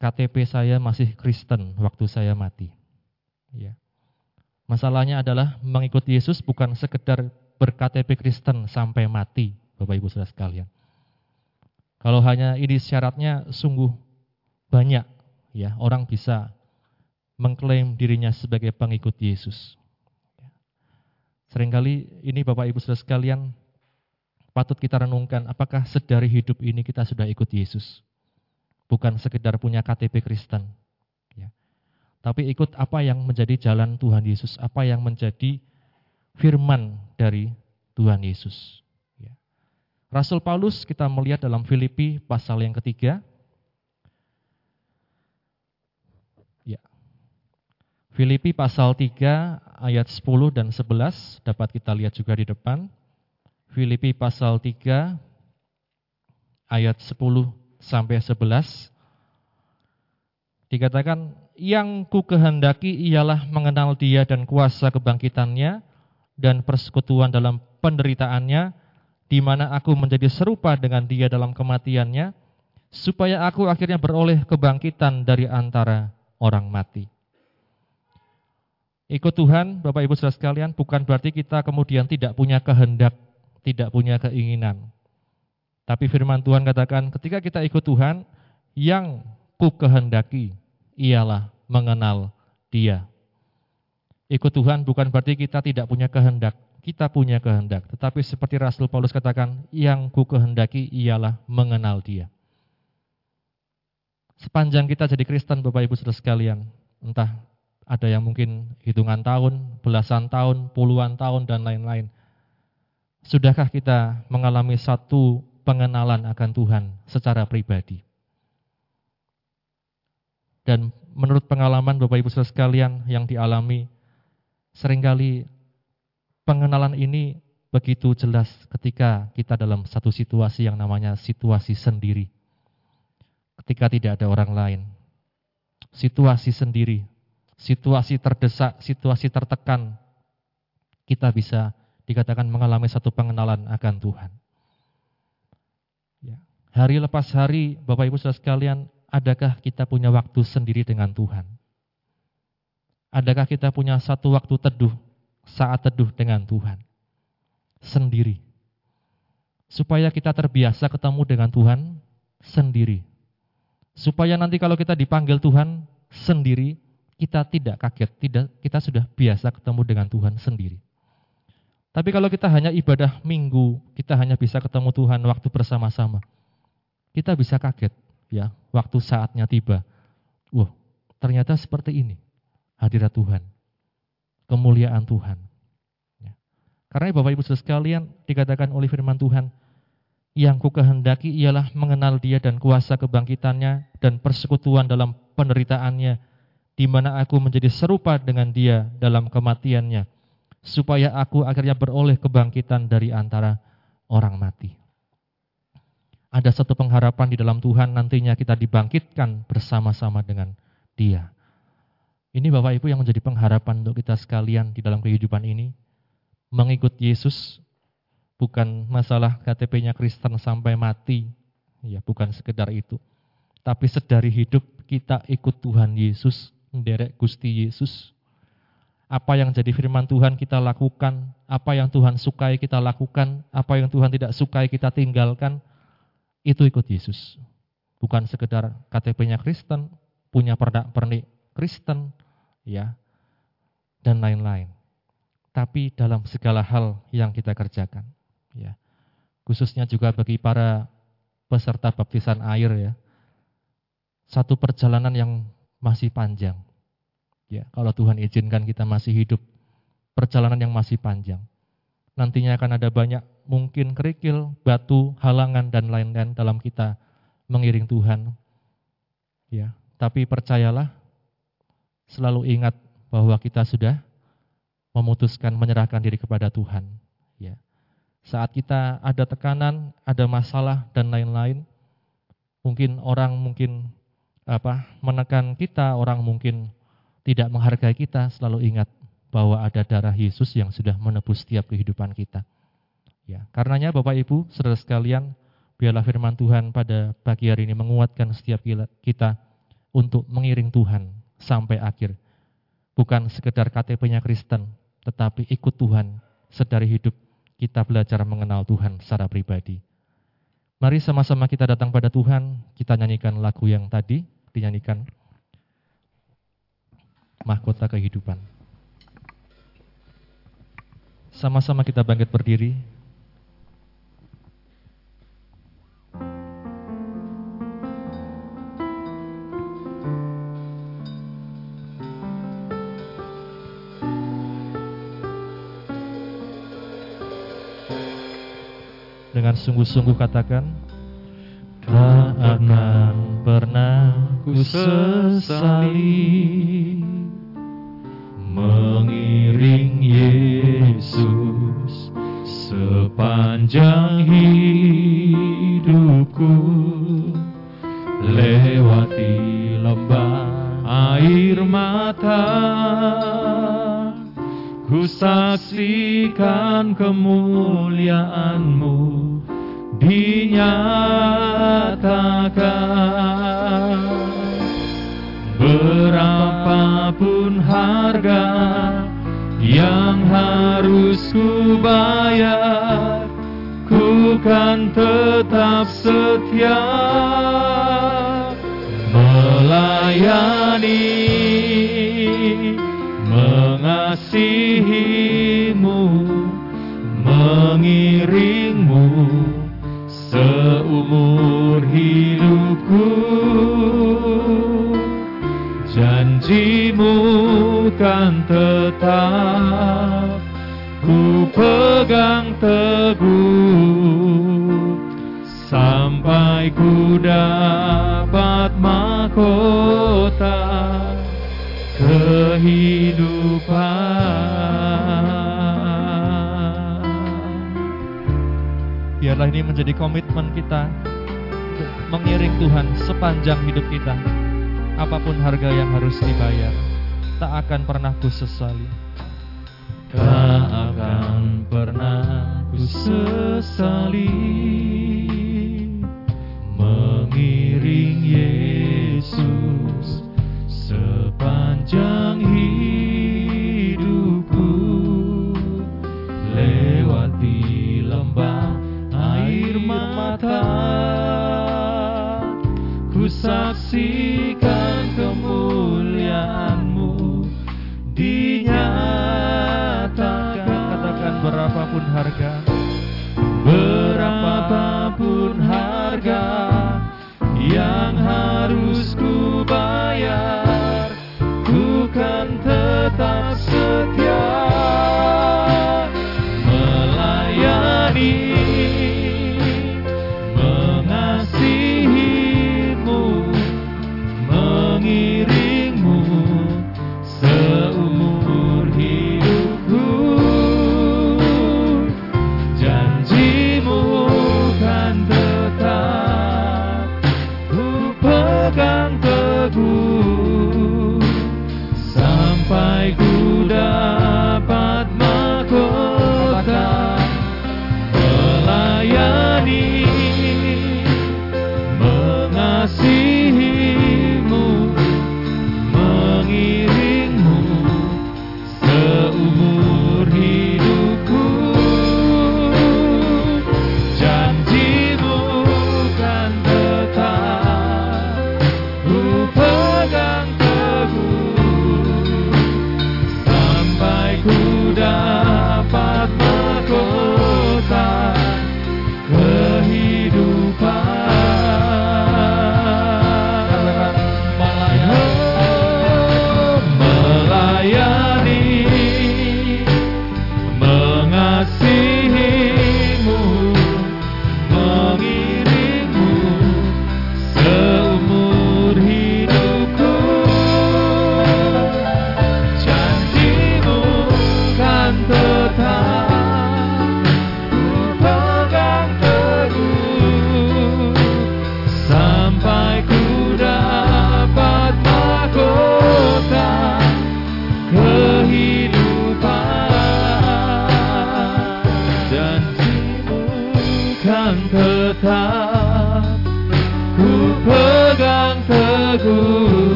KTP saya masih Kristen waktu saya mati. Ya. Masalahnya adalah mengikuti Yesus bukan sekedar berKTP Kristen sampai mati, Bapak Ibu Saudara sekalian. Kalau hanya ini syaratnya sungguh banyak ya, orang bisa mengklaim dirinya sebagai pengikut Yesus. Seringkali ini Bapak Ibu Saudara sekalian patut kita renungkan apakah sedari hidup ini kita sudah ikut Yesus bukan sekedar punya KTP Kristen. Ya. Tapi ikut apa yang menjadi jalan Tuhan Yesus, apa yang menjadi firman dari Tuhan Yesus. Ya. Rasul Paulus kita melihat dalam Filipi pasal yang ketiga. Filipi pasal 3 ayat 10 dan 11 dapat kita lihat juga di depan. Filipi pasal 3 ayat 10 sampai 11 dikatakan yang ku kehendaki ialah mengenal dia dan kuasa kebangkitannya dan persekutuan dalam penderitaannya di mana aku menjadi serupa dengan dia dalam kematiannya supaya aku akhirnya beroleh kebangkitan dari antara orang mati. Ikut Tuhan, Bapak Ibu Saudara sekalian, bukan berarti kita kemudian tidak punya kehendak, tidak punya keinginan. Tapi firman Tuhan katakan ketika kita ikut Tuhan, yang ku kehendaki ialah mengenal dia. Ikut Tuhan bukan berarti kita tidak punya kehendak, kita punya kehendak. Tetapi seperti Rasul Paulus katakan, yang ku kehendaki ialah mengenal dia. Sepanjang kita jadi Kristen Bapak Ibu Saudara sekalian, entah ada yang mungkin hitungan tahun, belasan tahun, puluhan tahun, dan lain-lain. Sudahkah kita mengalami satu pengenalan akan Tuhan secara pribadi. Dan menurut pengalaman Bapak Ibu Saudara sekalian yang dialami, sering kali pengenalan ini begitu jelas ketika kita dalam satu situasi yang namanya situasi sendiri. Ketika tidak ada orang lain. Situasi sendiri, situasi terdesak, situasi tertekan, kita bisa dikatakan mengalami satu pengenalan akan Tuhan. Hari lepas hari, Bapak Ibu Saudara sekalian, adakah kita punya waktu sendiri dengan Tuhan? Adakah kita punya satu waktu teduh, saat teduh dengan Tuhan? Sendiri. Supaya kita terbiasa ketemu dengan Tuhan sendiri. Supaya nanti kalau kita dipanggil Tuhan sendiri, kita tidak kaget, tidak kita sudah biasa ketemu dengan Tuhan sendiri. Tapi kalau kita hanya ibadah minggu, kita hanya bisa ketemu Tuhan waktu bersama-sama kita bisa kaget ya waktu saatnya tiba. Wah, ternyata seperti ini hadirat Tuhan, kemuliaan Tuhan. Ya. Karena Bapak Ibu Saudara sekalian dikatakan oleh firman Tuhan, yang ku kehendaki ialah mengenal dia dan kuasa kebangkitannya dan persekutuan dalam penderitaannya, di mana aku menjadi serupa dengan dia dalam kematiannya, supaya aku akhirnya beroleh kebangkitan dari antara orang mati ada satu pengharapan di dalam Tuhan nantinya kita dibangkitkan bersama-sama dengan Dia. Ini Bapak Ibu yang menjadi pengharapan untuk kita sekalian di dalam kehidupan ini. Mengikut Yesus bukan masalah KTP-nya Kristen sampai mati, ya bukan sekedar itu. Tapi sedari hidup kita ikut Tuhan Yesus, menderek Gusti Yesus. Apa yang jadi firman Tuhan kita lakukan, apa yang Tuhan sukai kita lakukan, apa yang Tuhan tidak sukai kita tinggalkan, itu ikut Yesus. Bukan sekedar KTP-nya Kristen, punya perdak pernik Kristen, ya, dan lain-lain. Tapi dalam segala hal yang kita kerjakan, ya. Khususnya juga bagi para peserta baptisan air ya. Satu perjalanan yang masih panjang. Ya, kalau Tuhan izinkan kita masih hidup, perjalanan yang masih panjang. Nantinya akan ada banyak mungkin kerikil, batu, halangan, dan lain-lain dalam kita mengiring Tuhan. Ya, tapi percayalah selalu ingat bahwa kita sudah memutuskan menyerahkan diri kepada Tuhan. Ya. Saat kita ada tekanan, ada masalah dan lain-lain, mungkin orang mungkin apa menekan kita, orang mungkin tidak menghargai kita, selalu ingat bahwa ada darah Yesus yang sudah menebus setiap kehidupan kita. Ya, karenanya Bapak Ibu, saudara sekalian, biarlah firman Tuhan pada pagi hari ini menguatkan setiap kita untuk mengiring Tuhan sampai akhir. Bukan sekedar KTP-nya Kristen, tetapi ikut Tuhan sedari hidup kita belajar mengenal Tuhan secara pribadi. Mari sama-sama kita datang pada Tuhan, kita nyanyikan lagu yang tadi dinyanyikan mahkota kehidupan. Sama-sama kita bangkit berdiri. Dengan sungguh-sungguh katakan, Tak akan pernah ku sesali mengiring Yesus sepanjang sepanjang hidup kita. Apa pun harga yang harus dibayar, tak akan pernah ku sesali. Tak akan pernah ku sesali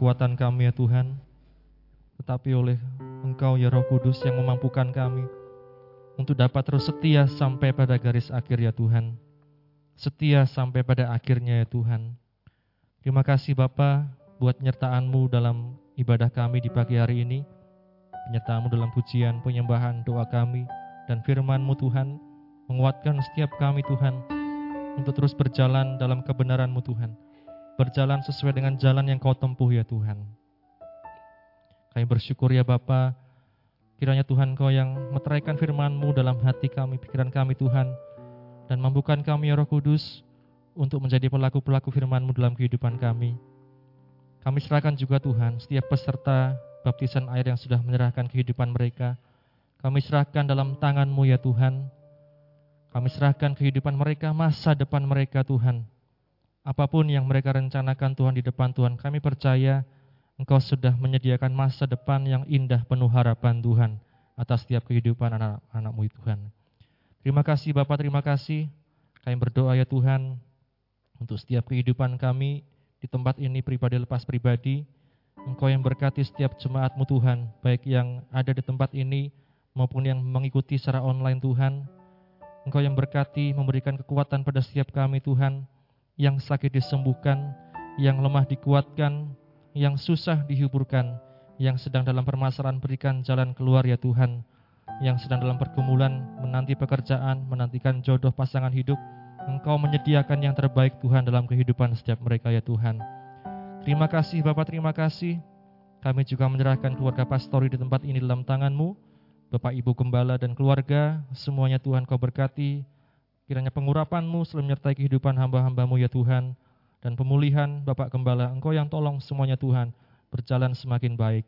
kekuatan kami ya Tuhan, tetapi oleh Engkau ya Roh Kudus yang memampukan kami untuk dapat terus setia sampai pada garis akhir ya Tuhan. Setia sampai pada akhirnya ya Tuhan. Terima kasih Bapa buat penyertaan-Mu dalam ibadah kami di pagi hari ini. Penyertaan-Mu dalam pujian, penyembahan, doa kami, dan firman-Mu Tuhan, menguatkan setiap kami Tuhan, untuk terus berjalan dalam kebenaran-Mu Tuhan berjalan sesuai dengan jalan yang kau tempuh ya Tuhan. Kami bersyukur ya Bapa, kiranya Tuhan kau yang meteraikan firman-Mu dalam hati kami, pikiran kami Tuhan, dan mampukan kami ya Roh Kudus untuk menjadi pelaku-pelaku firman-Mu dalam kehidupan kami. Kami serahkan juga Tuhan setiap peserta baptisan air yang sudah menyerahkan kehidupan mereka. Kami serahkan dalam tangan-Mu ya Tuhan. Kami serahkan kehidupan mereka, masa depan mereka Tuhan. Apa pun yang mereka rencanakan Tuhan di depan Tuhan, kami percaya Engkau sudah menyediakan masa depan yang indah penuh harapan Tuhan atas setiap kehidupan anak-anakmu Tuhan. Terima kasih Bapak, terima kasih. Kami berdoa ya Tuhan untuk setiap kehidupan kami di tempat ini pribadi lepas pribadi. Engkau yang berkati setiap jemaatmu Tuhan, baik yang ada di tempat ini maupun yang mengikuti secara online Tuhan. Engkau yang berkati memberikan kekuatan pada setiap kami Tuhan, yang sakit disembuhkan, yang lemah dikuatkan, yang susah dihiburkan, yang sedang dalam permasalahan berikan jalan keluar ya Tuhan, yang sedang dalam pergumulan menanti pekerjaan, menantikan jodoh pasangan hidup, Engkau menyediakan yang terbaik Tuhan dalam kehidupan setiap mereka ya Tuhan. Terima kasih Bapak, terima kasih. Kami juga menyerahkan keluarga pastori di tempat ini dalam tangan-Mu. Bapak Ibu Gembala dan keluarga, semuanya Tuhan Kau berkati. Kiranya pengurapan-Mu selalu menyertai kehidupan hamba-hamba-Mu ya Tuhan. Dan pemulihan Bapak Gembala, Engkau yang tolong semuanya Tuhan, berjalan semakin baik.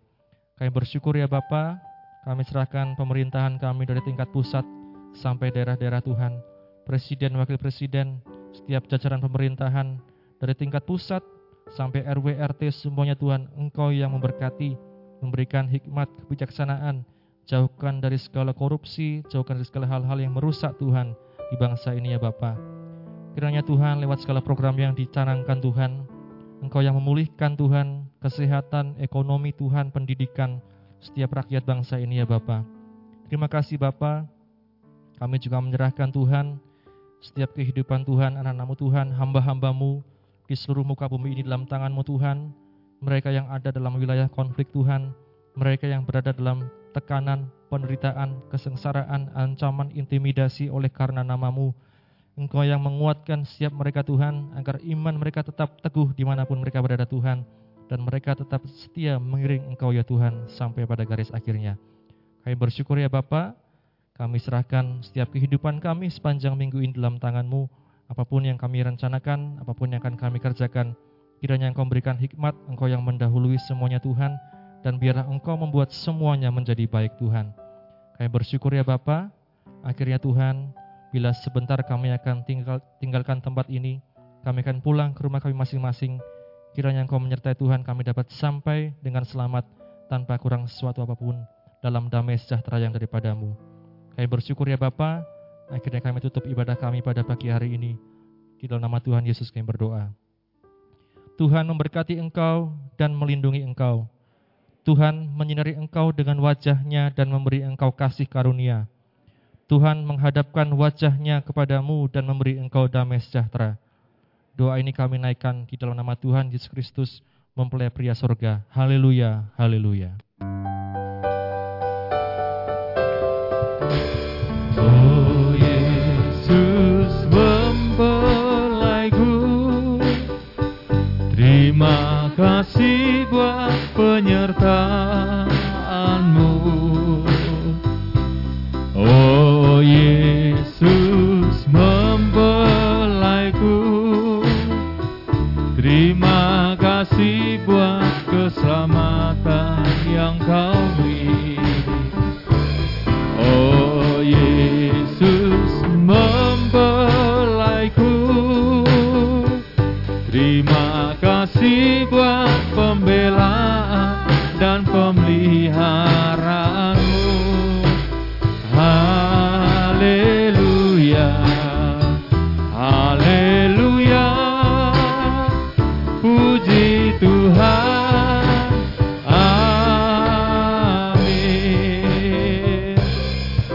Kami bersyukur ya Bapak, kami serahkan pemerintahan kami dari tingkat pusat sampai daerah-daerah Tuhan. Presiden, Wakil Presiden, setiap jajaran pemerintahan dari tingkat pusat sampai RW RT semuanya Tuhan Engkau yang memberkati memberikan hikmat kebijaksanaan jauhkan dari segala korupsi jauhkan dari segala hal-hal yang merusak Tuhan di bangsa ini ya Bapa. Kiranya Tuhan lewat segala program yang dicanangkan Tuhan Engkau yang memulihkan Tuhan kesehatan ekonomi Tuhan pendidikan setiap rakyat bangsa ini ya Bapa. Terima kasih Bapa. Kami juga menyerahkan Tuhan setiap kehidupan Tuhan anak-anakmu Tuhan hamba-hambamu di seluruh muka bumi ini dalam tanganmu Tuhan. Mereka yang ada dalam wilayah konflik Tuhan, mereka yang berada dalam tekanan, penderitaan, kesengsaraan, ancaman, intimidasi oleh karena namamu. Engkau yang menguatkan setiap mereka Tuhan, agar iman mereka tetap teguh di mana pun mereka berada Tuhan. Dan mereka tetap setia mengiring Engkau ya Tuhan sampai pada garis akhirnya. Kami bersyukur ya Bapak, kami serahkan setiap kehidupan kami sepanjang minggu ini dalam tanganmu. Apa pun yang kami rencanakan, apa pun yang akan kami kerjakan, kiranya Engkau memberikan hikmat, Engkau yang mendahului semuanya Tuhan, dan biarlah Engkau membuat semuanya menjadi baik Tuhan. Kami bersyukur ya Bapa. Akhirnya Tuhan, bila sebentar kami akan tinggal, tinggalkan tempat ini, kami akan pulang ke rumah kami masing-masing. Kiranya Engkau menyertai Tuhan, kami dapat sampai dengan selamat tanpa kurang sesuatu apa pun dalam damai sejahtera yang daripadamu. Kami bersyukur ya Bapak, Akhirnya kami tutup ibadah kami pada pagi hari ini. Di dalam nama Tuhan Yesus kami berdoa. Tuhan memberkati engkau dan melindungi engkau. Tuhan menyinari engkau dengan wajahnya dan memberi engkau kasih karunia. Tuhan menghadapkan wajahnya kepadamu dan memberi engkau damai sejahtera. Doa ini kami naikkan di dalam nama Tuhan Yesus Kristus, mempelai pria surga. Haleluya, haleluya. Kasih buat penyertaanmu. Oh Yesus membelaiku. Terima kasih buat keselamatan yang kau beri dan pemeliharaanmu. Haleluya, haleluya, puji Tuhan. Amin.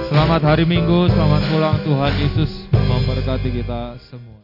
Selamat hari Minggu, selamat pulang Tuhan Yesus memberkati kita semua.